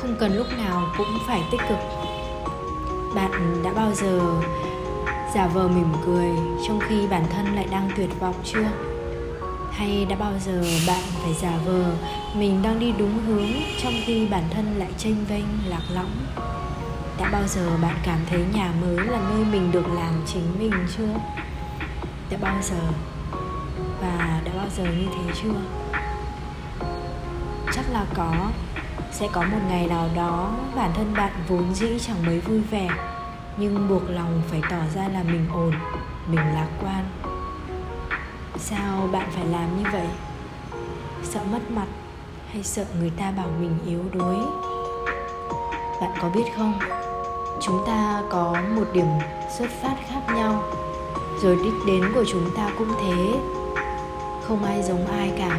không cần lúc nào cũng phải tích cực. Bạn đã bao giờ giả vờ mỉm cười trong khi bản thân lại đang tuyệt vọng chưa? Hay đã bao giờ bạn phải giả vờ mình đang đi đúng hướng trong khi bản thân lại chênh vênh, lạc lõng? Đã bao giờ bạn cảm thấy nhà mới là nơi mình được làm chính mình chưa? Đã bao giờ và đã bao giờ như thế chưa? Chắc là có sẽ có một ngày nào đó, bản thân bạn vốn dĩ chẳng mấy vui vẻ, nhưng buộc lòng phải tỏ ra là mình ổn, mình lạc quan. Sao bạn phải làm như vậy? Sợ mất mặt hay sợ người ta bảo mình yếu đuối? Bạn có biết không? Chúng ta có một điểm xuất phát khác nhau. Rồi đích đến của chúng ta cũng thế. Không ai giống ai cả.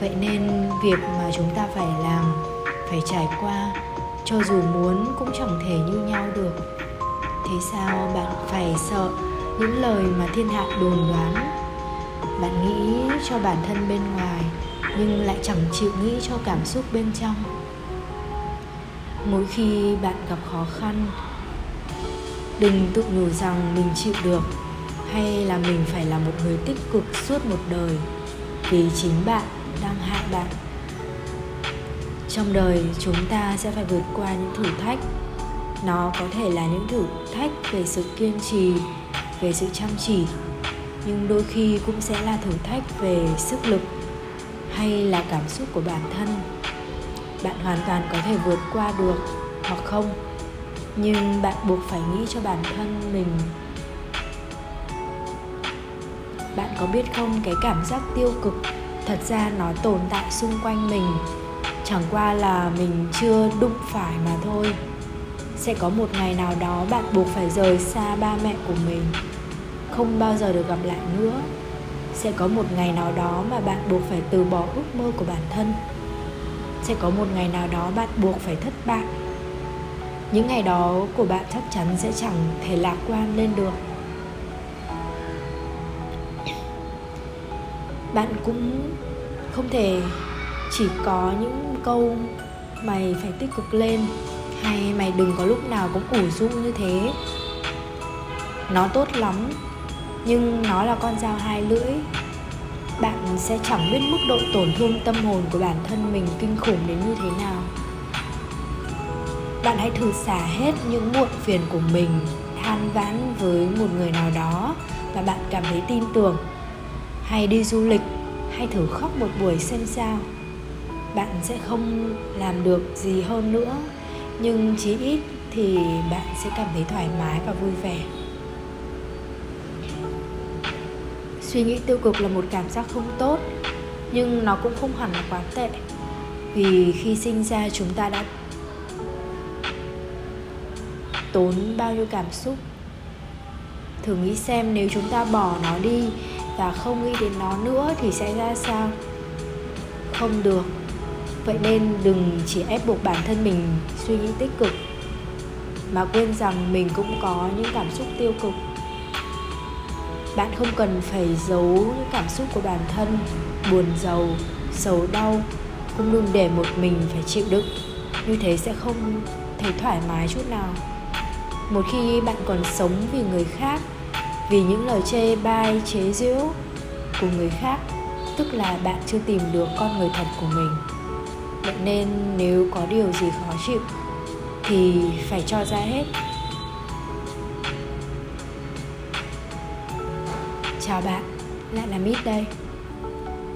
Vậy nên việc mà chúng ta phải làm phải trải qua, cho dù muốn cũng chẳng thể như nhau được. Thế sao bạn phải sợ những lời mà thiên hạ đồn đoán? Bạn nghĩ cho bản thân bên ngoài, nhưng lại chẳng chịu nghĩ cho cảm xúc bên trong. Mỗi khi bạn gặp khó khăn, đừng tự nhủ rằng mình chịu được, hay là mình phải là một người tích cực suốt một đời, vì chính bạn đang hại bạn trong đời, chúng ta sẽ phải vượt qua những thử thách. Nó có thể là những thử thách về sự kiên trì, về sự chăm chỉ, nhưng đôi khi cũng sẽ là thử thách về sức lực hay là cảm xúc của bản thân. Bạn hoàn toàn có thể vượt qua được hoặc không, nhưng bạn buộc phải nghĩ cho bản thân mình. Bạn có biết không, cái cảm giác tiêu cực thật ra nó tồn tại xung quanh mình chẳng qua là mình chưa đụng phải mà thôi. Sẽ có một ngày nào đó bạn buộc phải rời xa ba mẹ của mình. Không bao giờ được gặp lại nữa. Sẽ có một ngày nào đó mà bạn buộc phải từ bỏ ước mơ của bản thân. Sẽ có một ngày nào đó bạn buộc phải thất bại. Những ngày đó của bạn chắc chắn sẽ chẳng thể lạc quan lên được. Bạn cũng không thể chỉ có những câu mày phải tích cực lên, hay mày đừng có lúc nào cũng ủ rũ như thế. Nó tốt lắm, nhưng nó là con dao hai lưỡi. Bạn sẽ chẳng biết mức độ tổn thương tâm hồn của bản thân mình kinh khủng đến như thế nào. Bạn hãy thử xả hết những muộn phiền của mình than vãn với một người nào đó và bạn cảm thấy tin tưởng. Hay đi du lịch, hay thử khóc một buổi xem sao bạn sẽ không làm được gì hơn nữa. Nhưng chí ít thì bạn sẽ cảm thấy thoải mái và vui vẻ. Suy nghĩ tiêu cực là một cảm giác không tốt, nhưng nó cũng không hẳn là quá tệ, vì khi sinh ra chúng ta đã tốn bao nhiêu cảm xúc. Thử nghĩ xem nếu chúng ta bỏ nó đi và không nghĩ đến nó nữa thì sẽ ra sao? Không được vậy nên đừng chỉ ép buộc bản thân mình suy nghĩ tích cực, mà quên rằng mình cũng có những cảm xúc tiêu cực. Bạn không cần phải giấu những cảm xúc của bản thân, buồn, giàu, sầu, đau, cũng đừng để một mình phải chịu đựng. Như thế sẽ không thấy thoải mái chút nào. Một khi bạn còn sống vì người khác, vì những lời chê bai, chế giễu của người khác, tức là bạn chưa tìm được con người thật của mình vậy nên nếu có điều gì khó chịu, thì phải cho ra hết. Chào bạn, lại là mít đây.